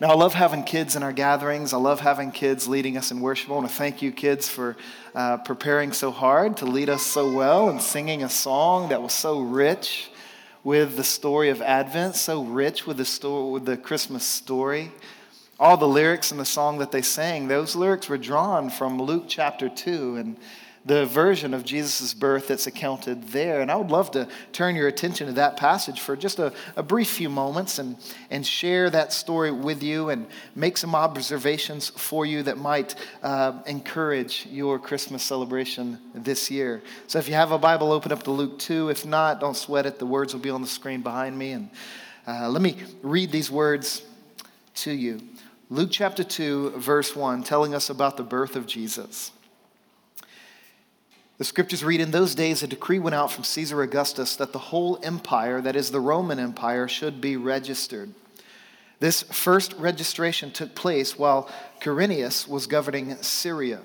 Now, I love having kids in our gatherings. I love having kids leading us in worship. I want to thank you, kids, for uh, preparing so hard to lead us so well and singing a song that was so rich with the story of Advent, so rich with the, story, with the Christmas story. All the lyrics in the song that they sang, those lyrics were drawn from Luke chapter 2. And the version of Jesus' birth that's accounted there. And I would love to turn your attention to that passage for just a, a, brief few moments and, and share that story with you and make some observations for you that might uh, encourage your Christmas celebration this year. So if you have a Bible, open up to Luke 2. If not, don't sweat it. The words will be on the screen behind me. And uh, let me read these words to you. Luke chapter 2, verse 1, telling us about the birth of Jesus. The scriptures read In those days, a decree went out from Caesar Augustus that the whole empire, that is the Roman Empire, should be registered. This first registration took place while Quirinius was governing Syria.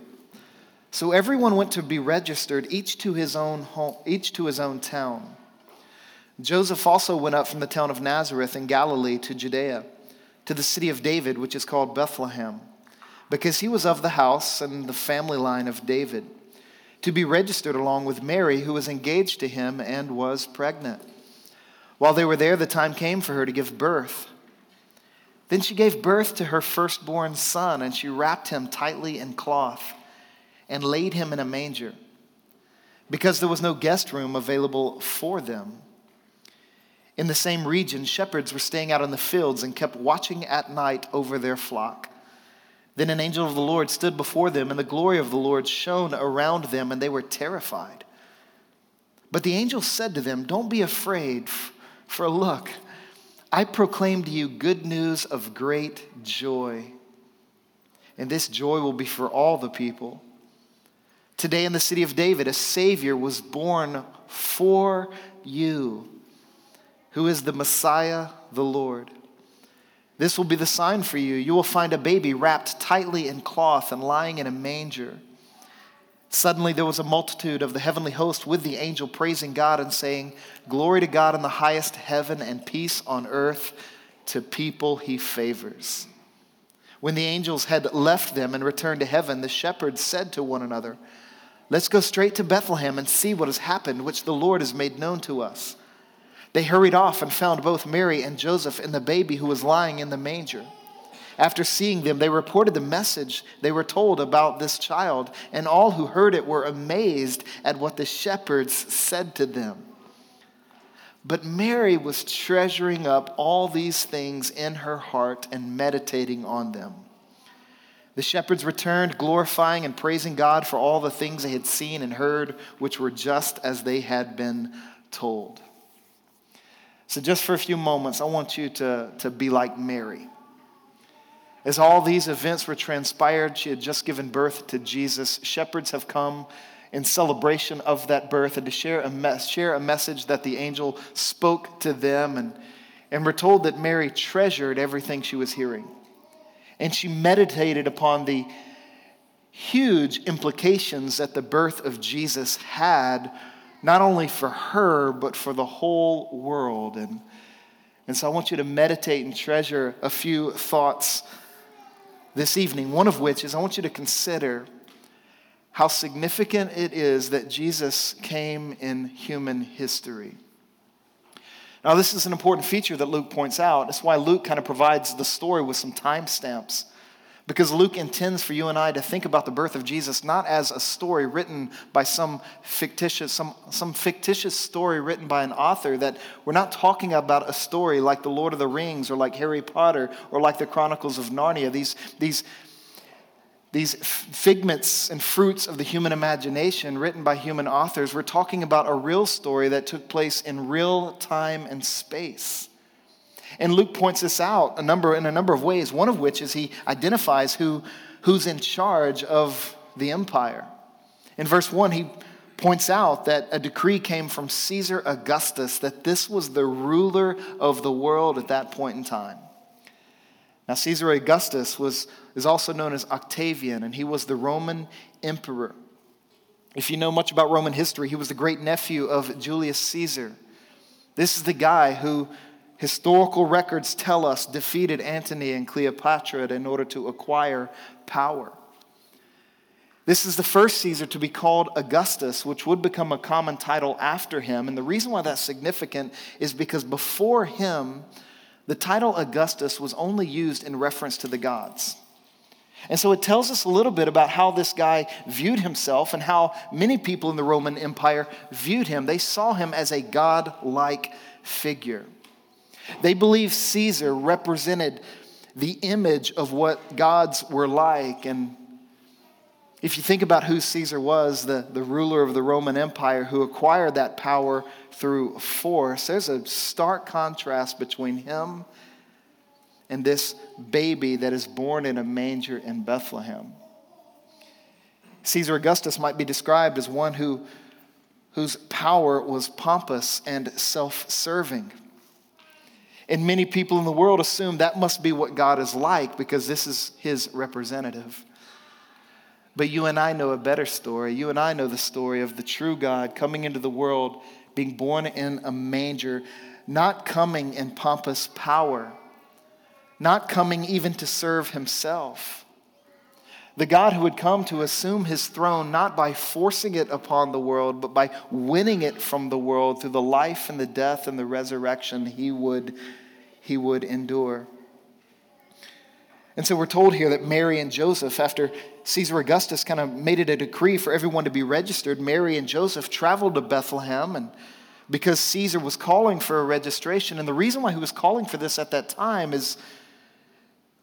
So everyone went to be registered, each to his own home, each to his own town. Joseph also went up from the town of Nazareth in Galilee to Judea, to the city of David, which is called Bethlehem, because he was of the house and the family line of David to be registered along with Mary, who was engaged to him and was pregnant. While they were there, the time came for her to give birth. Then she gave birth to her firstborn son, and she wrapped him tightly in cloth and laid him in a manger, because there was no guest room available for them. In the same region, shepherds were staying out in the fields and kept watching at night over their flock. Then an angel of the Lord stood before them, and the glory of the Lord shone around them, and they were terrified. But the angel said to them, Don't be afraid, for look, I proclaim to you good news of great joy. And this joy will be for all the people. Today in the city of David, a Savior was born for you, who is the Messiah, the Lord. This will be the sign for you. You will find a baby wrapped tightly in cloth and lying in a manger. Suddenly there was a multitude of the heavenly host with the angel praising God and saying, Glory to God in the highest heaven and peace on earth to people he favors. When the angels had left them and returned to heaven, the shepherds said to one another, Let's go straight to Bethlehem and see what has happened, which the Lord has made known to us. They hurried off and found both Mary and Joseph and the baby who was lying in the manger. After seeing them, they reported the message they were told about this child, and all who heard it were amazed at what the shepherds said to them. But Mary was treasuring up all these things in her heart and meditating on them. The shepherds returned, glorifying and praising God for all the things they had seen and heard, which were just as they had been told. So, just for a few moments, I want you to, to be like Mary. As all these events were transpired, she had just given birth to Jesus. Shepherds have come in celebration of that birth and to share a, mes- share a message that the angel spoke to them. And, and we're told that Mary treasured everything she was hearing. And she meditated upon the huge implications that the birth of Jesus had not only for her, but for the whole world. And, and so I want you to meditate and treasure a few thoughts this evening, one of which is I want you to consider how significant it is that Jesus came in human history. Now, this is an important feature that Luke points out. That's why Luke kind of provides the story with some timestamps. Because Luke intends for you and I to think about the birth of Jesus not as a story written by some fictitious, some, some fictitious story written by an author, that we're not talking about a story like The Lord of the Rings or like Harry Potter or like the Chronicles of Narnia. These, these, these figments and fruits of the human imagination written by human authors. We're talking about a real story that took place in real time and space. And Luke points this out a number, in a number of ways, one of which is he identifies who, who's in charge of the empire. In verse 1, he points out that a decree came from Caesar Augustus that this was the ruler of the world at that point in time. Now, Caesar Augustus was, is also known as Octavian, and he was the Roman emperor. If you know much about Roman history, he was the great nephew of Julius Caesar. This is the guy who historical records tell us, defeated Antony and Cleopatra in order to acquire power. This is the first Caesar to be called Augustus, which would become a common title after him. And the reason why that's significant is because before him, the title Augustus was only used in reference to the gods. And so it tells us a little bit about how this guy viewed himself and how many people in the Roman Empire viewed him. They saw him as a god like figure. They believed Caesar represented the image of what gods were like. And if you think about who Caesar was, the, the ruler of the Roman Empire who acquired that power through force, there's a stark contrast between him and this baby that is born in a manger in Bethlehem. Caesar Augustus might be described as one who, whose power was pompous and self serving. And many people in the world assume that must be what God is like because this is his representative. But you and I know a better story. You and I know the story of the true God coming into the world, being born in a manger, not coming in pompous power, not coming even to serve himself. The God who would come to assume his throne not by forcing it upon the world, but by winning it from the world through the life and the death and the resurrection he would, he would endure. And so we're told here that Mary and Joseph, after Caesar Augustus kind of made it a decree for everyone to be registered, Mary and Joseph traveled to Bethlehem and because Caesar was calling for a registration. And the reason why he was calling for this at that time is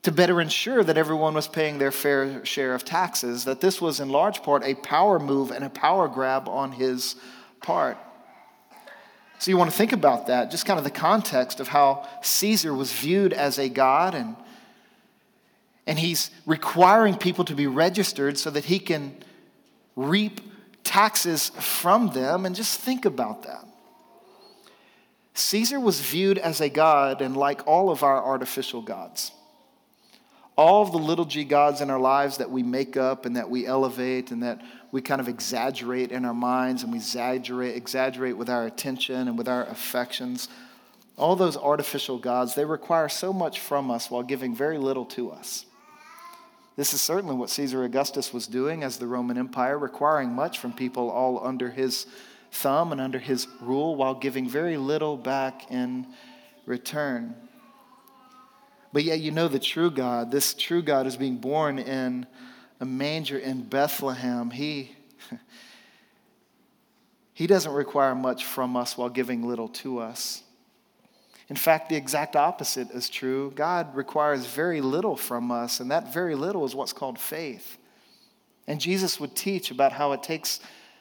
to better ensure that everyone was paying their fair share of taxes, that this was in large part a power move and a power grab on his part. So you want to think about that, just kind of the context of how Caesar was viewed as a god and and he's requiring people to be registered so that he can reap taxes from them and just think about that. Caesar was viewed as a god and like all of our artificial gods all of the little g gods in our lives that we make up and that we elevate and that we kind of exaggerate in our minds and we exaggerate, exaggerate with our attention and with our affections, all those artificial gods, they require so much from us while giving very little to us. This is certainly what Caesar Augustus was doing as the Roman Empire, requiring much from people all under his thumb and under his rule while giving very little back in return. But yet, you know the true God. This true God is being born in a manger in Bethlehem. He, he doesn't require much from us while giving little to us. In fact, the exact opposite is true. God requires very little from us, and that very little is what's called faith. And Jesus would teach about how it takes,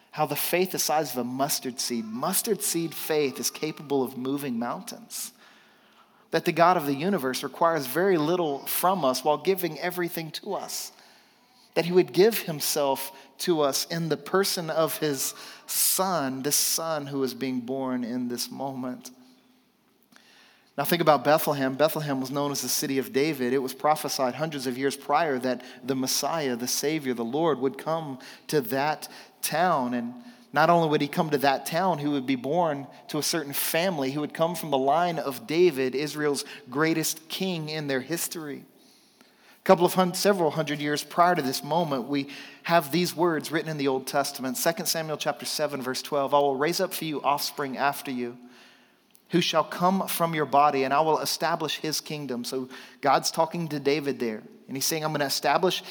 how the faith the size of a mustard seed, mustard seed faith is capable of moving mountains that the God of the universe requires very little from us while giving everything to us. That he would give himself to us in the person of his son, this son who is being born in this moment. Now, think about Bethlehem. Bethlehem was known as the city of David. It was prophesied hundreds of years prior that the Messiah, the Savior, the Lord, would come to that town. And not only would he come to that town, he would be born to a certain family who would come from the line of David, Israel's greatest king in their history. A couple of hundred, several hundred years prior to this moment, we have these words written in the Old Testament. 2 Samuel chapter 7, verse 12. I will raise up for you offspring after you, who shall come from your body, and I will establish his kingdom. So God's talking to David there, and he's saying, I'm going to establish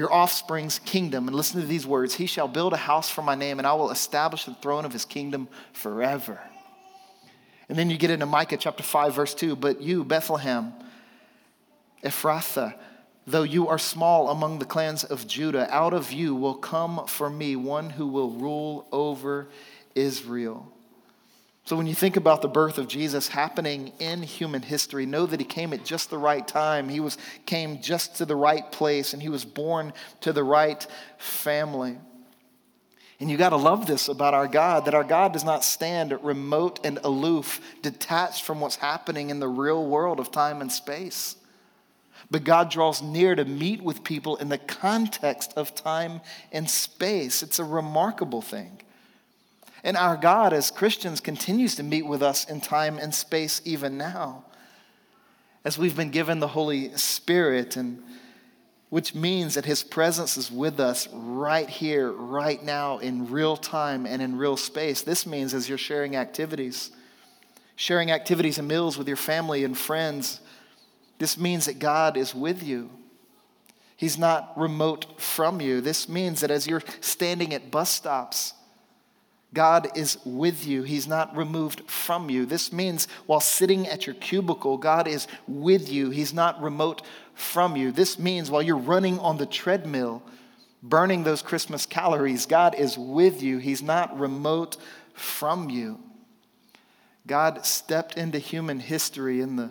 your offspring's kingdom. And listen to these words He shall build a house for my name, and I will establish the throne of his kingdom forever. And then you get into Micah chapter 5, verse 2. But you, Bethlehem, Ephrathah, though you are small among the clans of Judah, out of you will come for me one who will rule over Israel. So, when you think about the birth of Jesus happening in human history, know that he came at just the right time. He was, came just to the right place, and he was born to the right family. And you got to love this about our God that our God does not stand remote and aloof, detached from what's happening in the real world of time and space. But God draws near to meet with people in the context of time and space. It's a remarkable thing. And our God, as Christians, continues to meet with us in time and space even now. As we've been given the Holy Spirit, and which means that His presence is with us right here, right now, in real time and in real space. This means as you're sharing activities, sharing activities and meals with your family and friends, this means that God is with you. He's not remote from you. This means that as you're standing at bus stops, God is with you. He's not removed from you. This means while sitting at your cubicle, God is with you. He's not remote from you. This means while you're running on the treadmill, burning those Christmas calories, God is with you. He's not remote from you. God stepped into human history in the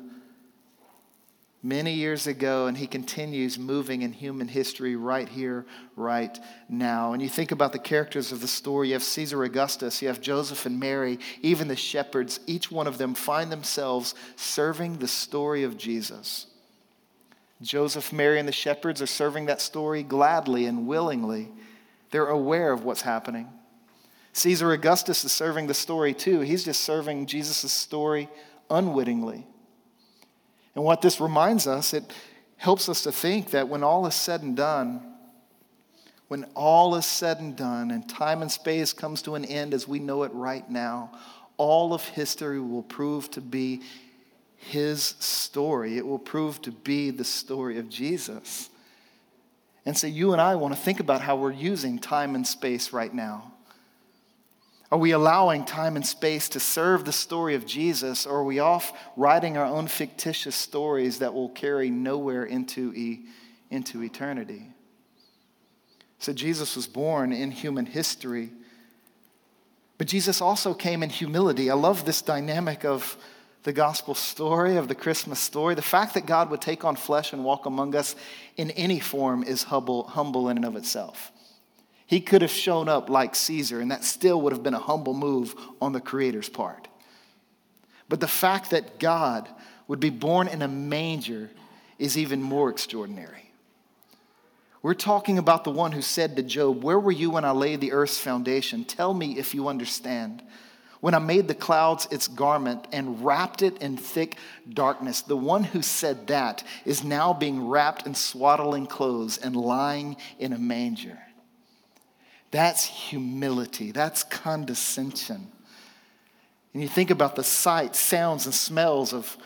many years ago, and he continues moving in human history right here, right now. And you think about the characters of the story you have Caesar Augustus, you have Joseph and Mary, even the shepherds, each one of them find themselves serving the story of Jesus. Joseph, Mary, and the shepherds are serving that story gladly and willingly. They're aware of what's happening. Caesar Augustus is serving the story too. He's just serving Jesus' story unwittingly. And what this reminds us, it helps us to think that when all is said and done, when all is said and done and time and space comes to an end as we know it right now, all of history will prove to be his story. It will prove to be the story of Jesus. And so you and I want to think about how we're using time and space right now. Are we allowing time and space to serve the story of Jesus, or are we off writing our own fictitious stories that will carry nowhere into, e- into eternity? So, Jesus was born in human history, but Jesus also came in humility. I love this dynamic of the gospel story, of the Christmas story. The fact that God would take on flesh and walk among us in any form is humble, humble in and of itself. He could have shown up like Caesar, and that still would have been a humble move on the Creator's part. But the fact that God would be born in a manger is even more extraordinary. We're talking about the one who said to Job, Where were you when I laid the earth's foundation? Tell me if you understand. When I made the clouds its garment and wrapped it in thick darkness, the one who said that is now being wrapped in swaddling clothes and lying in a manger. That's humility, that's condescension. And you think about the sights, sounds, and smells of,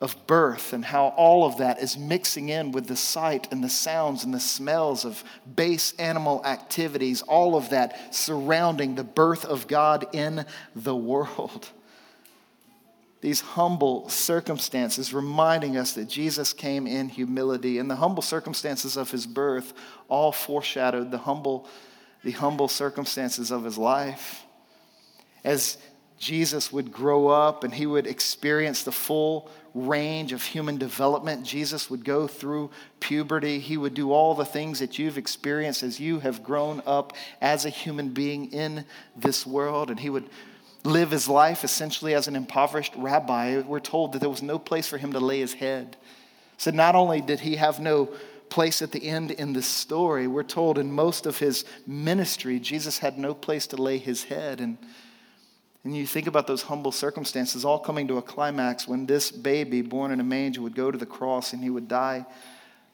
of birth and how all of that is mixing in with the sight and the sounds and the smells of base animal activities, all of that surrounding the birth of God in the world. These humble circumstances reminding us that Jesus came in humility, and the humble circumstances of his birth all foreshadowed the humble the humble circumstances of his life. As Jesus would grow up and he would experience the full range of human development, Jesus would go through puberty. He would do all the things that you've experienced as you have grown up as a human being in this world. And he would live his life essentially as an impoverished rabbi. We're told that there was no place for him to lay his head. So not only did he have no place at the end in the story. We're told in most of his ministry, Jesus had no place to lay his head. And, and you think about those humble circumstances all coming to a climax when this baby born in a manger would go to the cross and he would die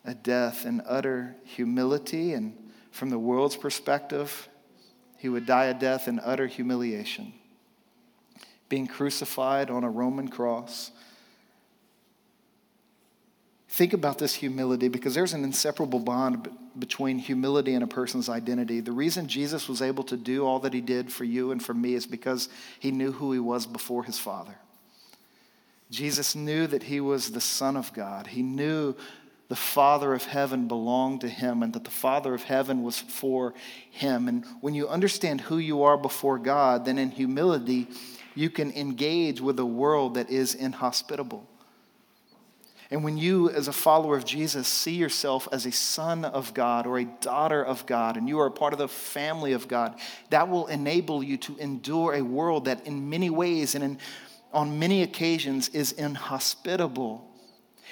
a death in utter humility. And from the world's perspective, he would die a death in utter humiliation, being crucified on a Roman cross Think about this humility because there's an inseparable bond between humility and a person's identity. The reason Jesus was able to do all that he did for you and for me is because he knew who he was before his Father. Jesus knew that he was the Son of God. He knew the Father of heaven belonged to him and that the Father of heaven was for him. And when you understand who you are before God, then in humility, you can engage with a world that is inhospitable. And when you, as a follower of Jesus, see yourself as a son of God or a daughter of God, and you are a part of the family of God, that will enable you to endure a world that, in many ways and in, on many occasions, is inhospitable,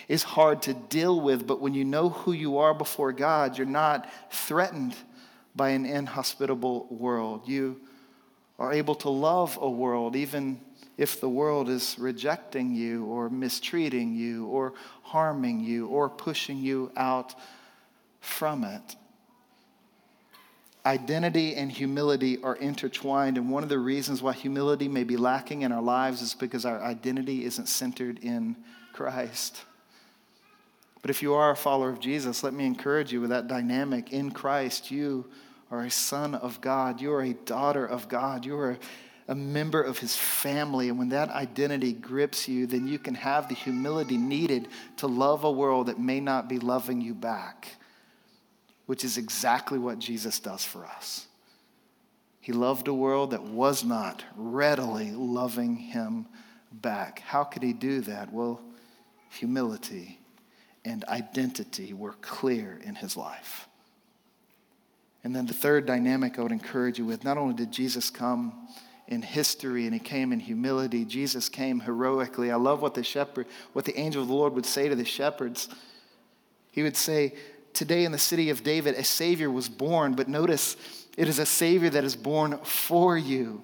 is hard to deal with. But when you know who you are before God, you're not threatened by an inhospitable world. You are able to love a world even if the world is rejecting you or mistreating you or harming you or pushing you out from it. Identity and humility are intertwined, and one of the reasons why humility may be lacking in our lives is because our identity isn't centered in Christ. But if you are a follower of Jesus, let me encourage you with that dynamic. In Christ, you are a son of God, you are a daughter of God, you are a member of his family. And when that identity grips you, then you can have the humility needed to love a world that may not be loving you back, which is exactly what Jesus does for us. He loved a world that was not readily loving him back. How could he do that? Well, humility and identity were clear in his life. And then the third dynamic I would encourage you with not only did Jesus come in history and he came in humility. Jesus came heroically. I love what the shepherd, what the angel of the Lord would say to the shepherds. He would say, Today in the city of David, a Savior was born, but notice it is a Savior that is born for you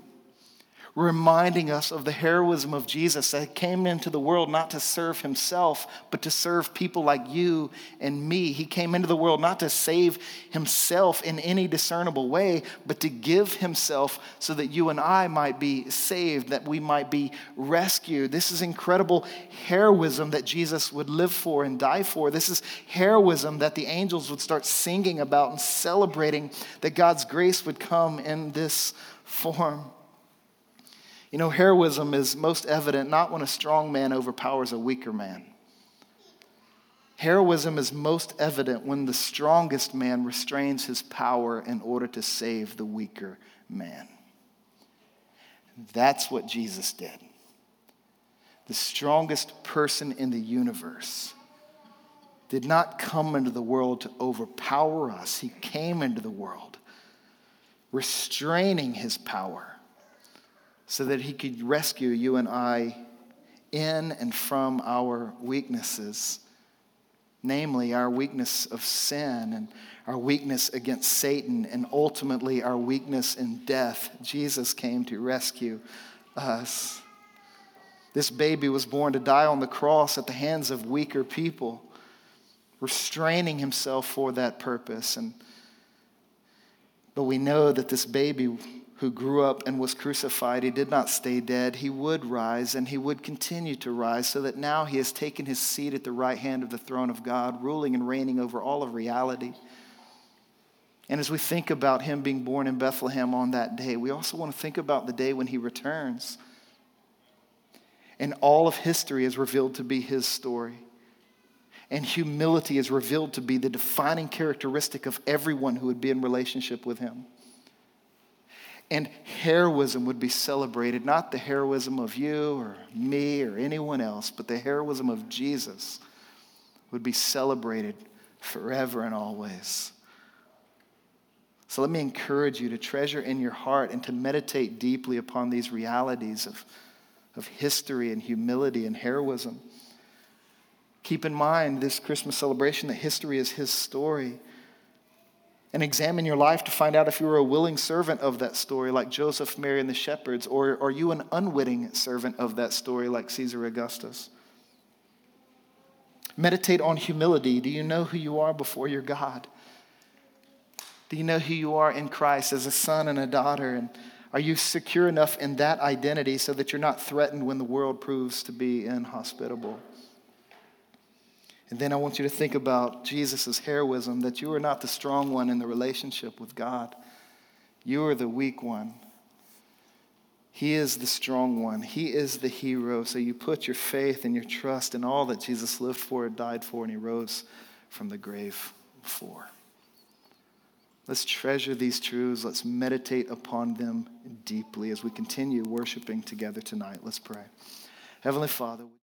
reminding us of the heroism of Jesus that came into the world not to serve himself, but to serve people like you and me. He came into the world not to save himself in any discernible way, but to give himself so that you and I might be saved, that we might be rescued. This is incredible heroism that Jesus would live for and die for. This is heroism that the angels would start singing about and celebrating that God's grace would come in this form. You know, heroism is most evident not when a strong man overpowers a weaker man. Heroism is most evident when the strongest man restrains his power in order to save the weaker man. That's what Jesus did. The strongest person in the universe did not come into the world to overpower us, he came into the world restraining his power so that he could rescue you and I in and from our weaknesses, namely our weakness of sin and our weakness against Satan, and ultimately our weakness in death. Jesus came to rescue us. This baby was born to die on the cross at the hands of weaker people, restraining himself for that purpose. And, but we know that this baby who grew up and was crucified, he did not stay dead. He would rise and he would continue to rise, so that now he has taken his seat at the right hand of the throne of God, ruling and reigning over all of reality. And as we think about him being born in Bethlehem on that day, we also want to think about the day when he returns. And all of history is revealed to be his story. And humility is revealed to be the defining characteristic of everyone who would be in relationship with him and heroism would be celebrated, not the heroism of you or me or anyone else, but the heroism of Jesus would be celebrated forever and always. So let me encourage you to treasure in your heart and to meditate deeply upon these realities of, of history and humility and heroism. Keep in mind this Christmas celebration that history is his story and examine your life to find out if you were a willing servant of that story, like Joseph, Mary, and the shepherds, or are you an unwitting servant of that story, like Caesar Augustus? Meditate on humility. Do you know who you are before your God? Do you know who you are in Christ as a son and a daughter? And are you secure enough in that identity so that you're not threatened when the world proves to be inhospitable? And then I want you to think about Jesus' heroism that you are not the strong one in the relationship with God. You are the weak one. He is the strong one. He is the hero. So you put your faith and your trust in all that Jesus lived for, died for, and he rose from the grave for. Let's treasure these truths. Let's meditate upon them deeply as we continue worshiping together tonight. Let's pray. Heavenly Father,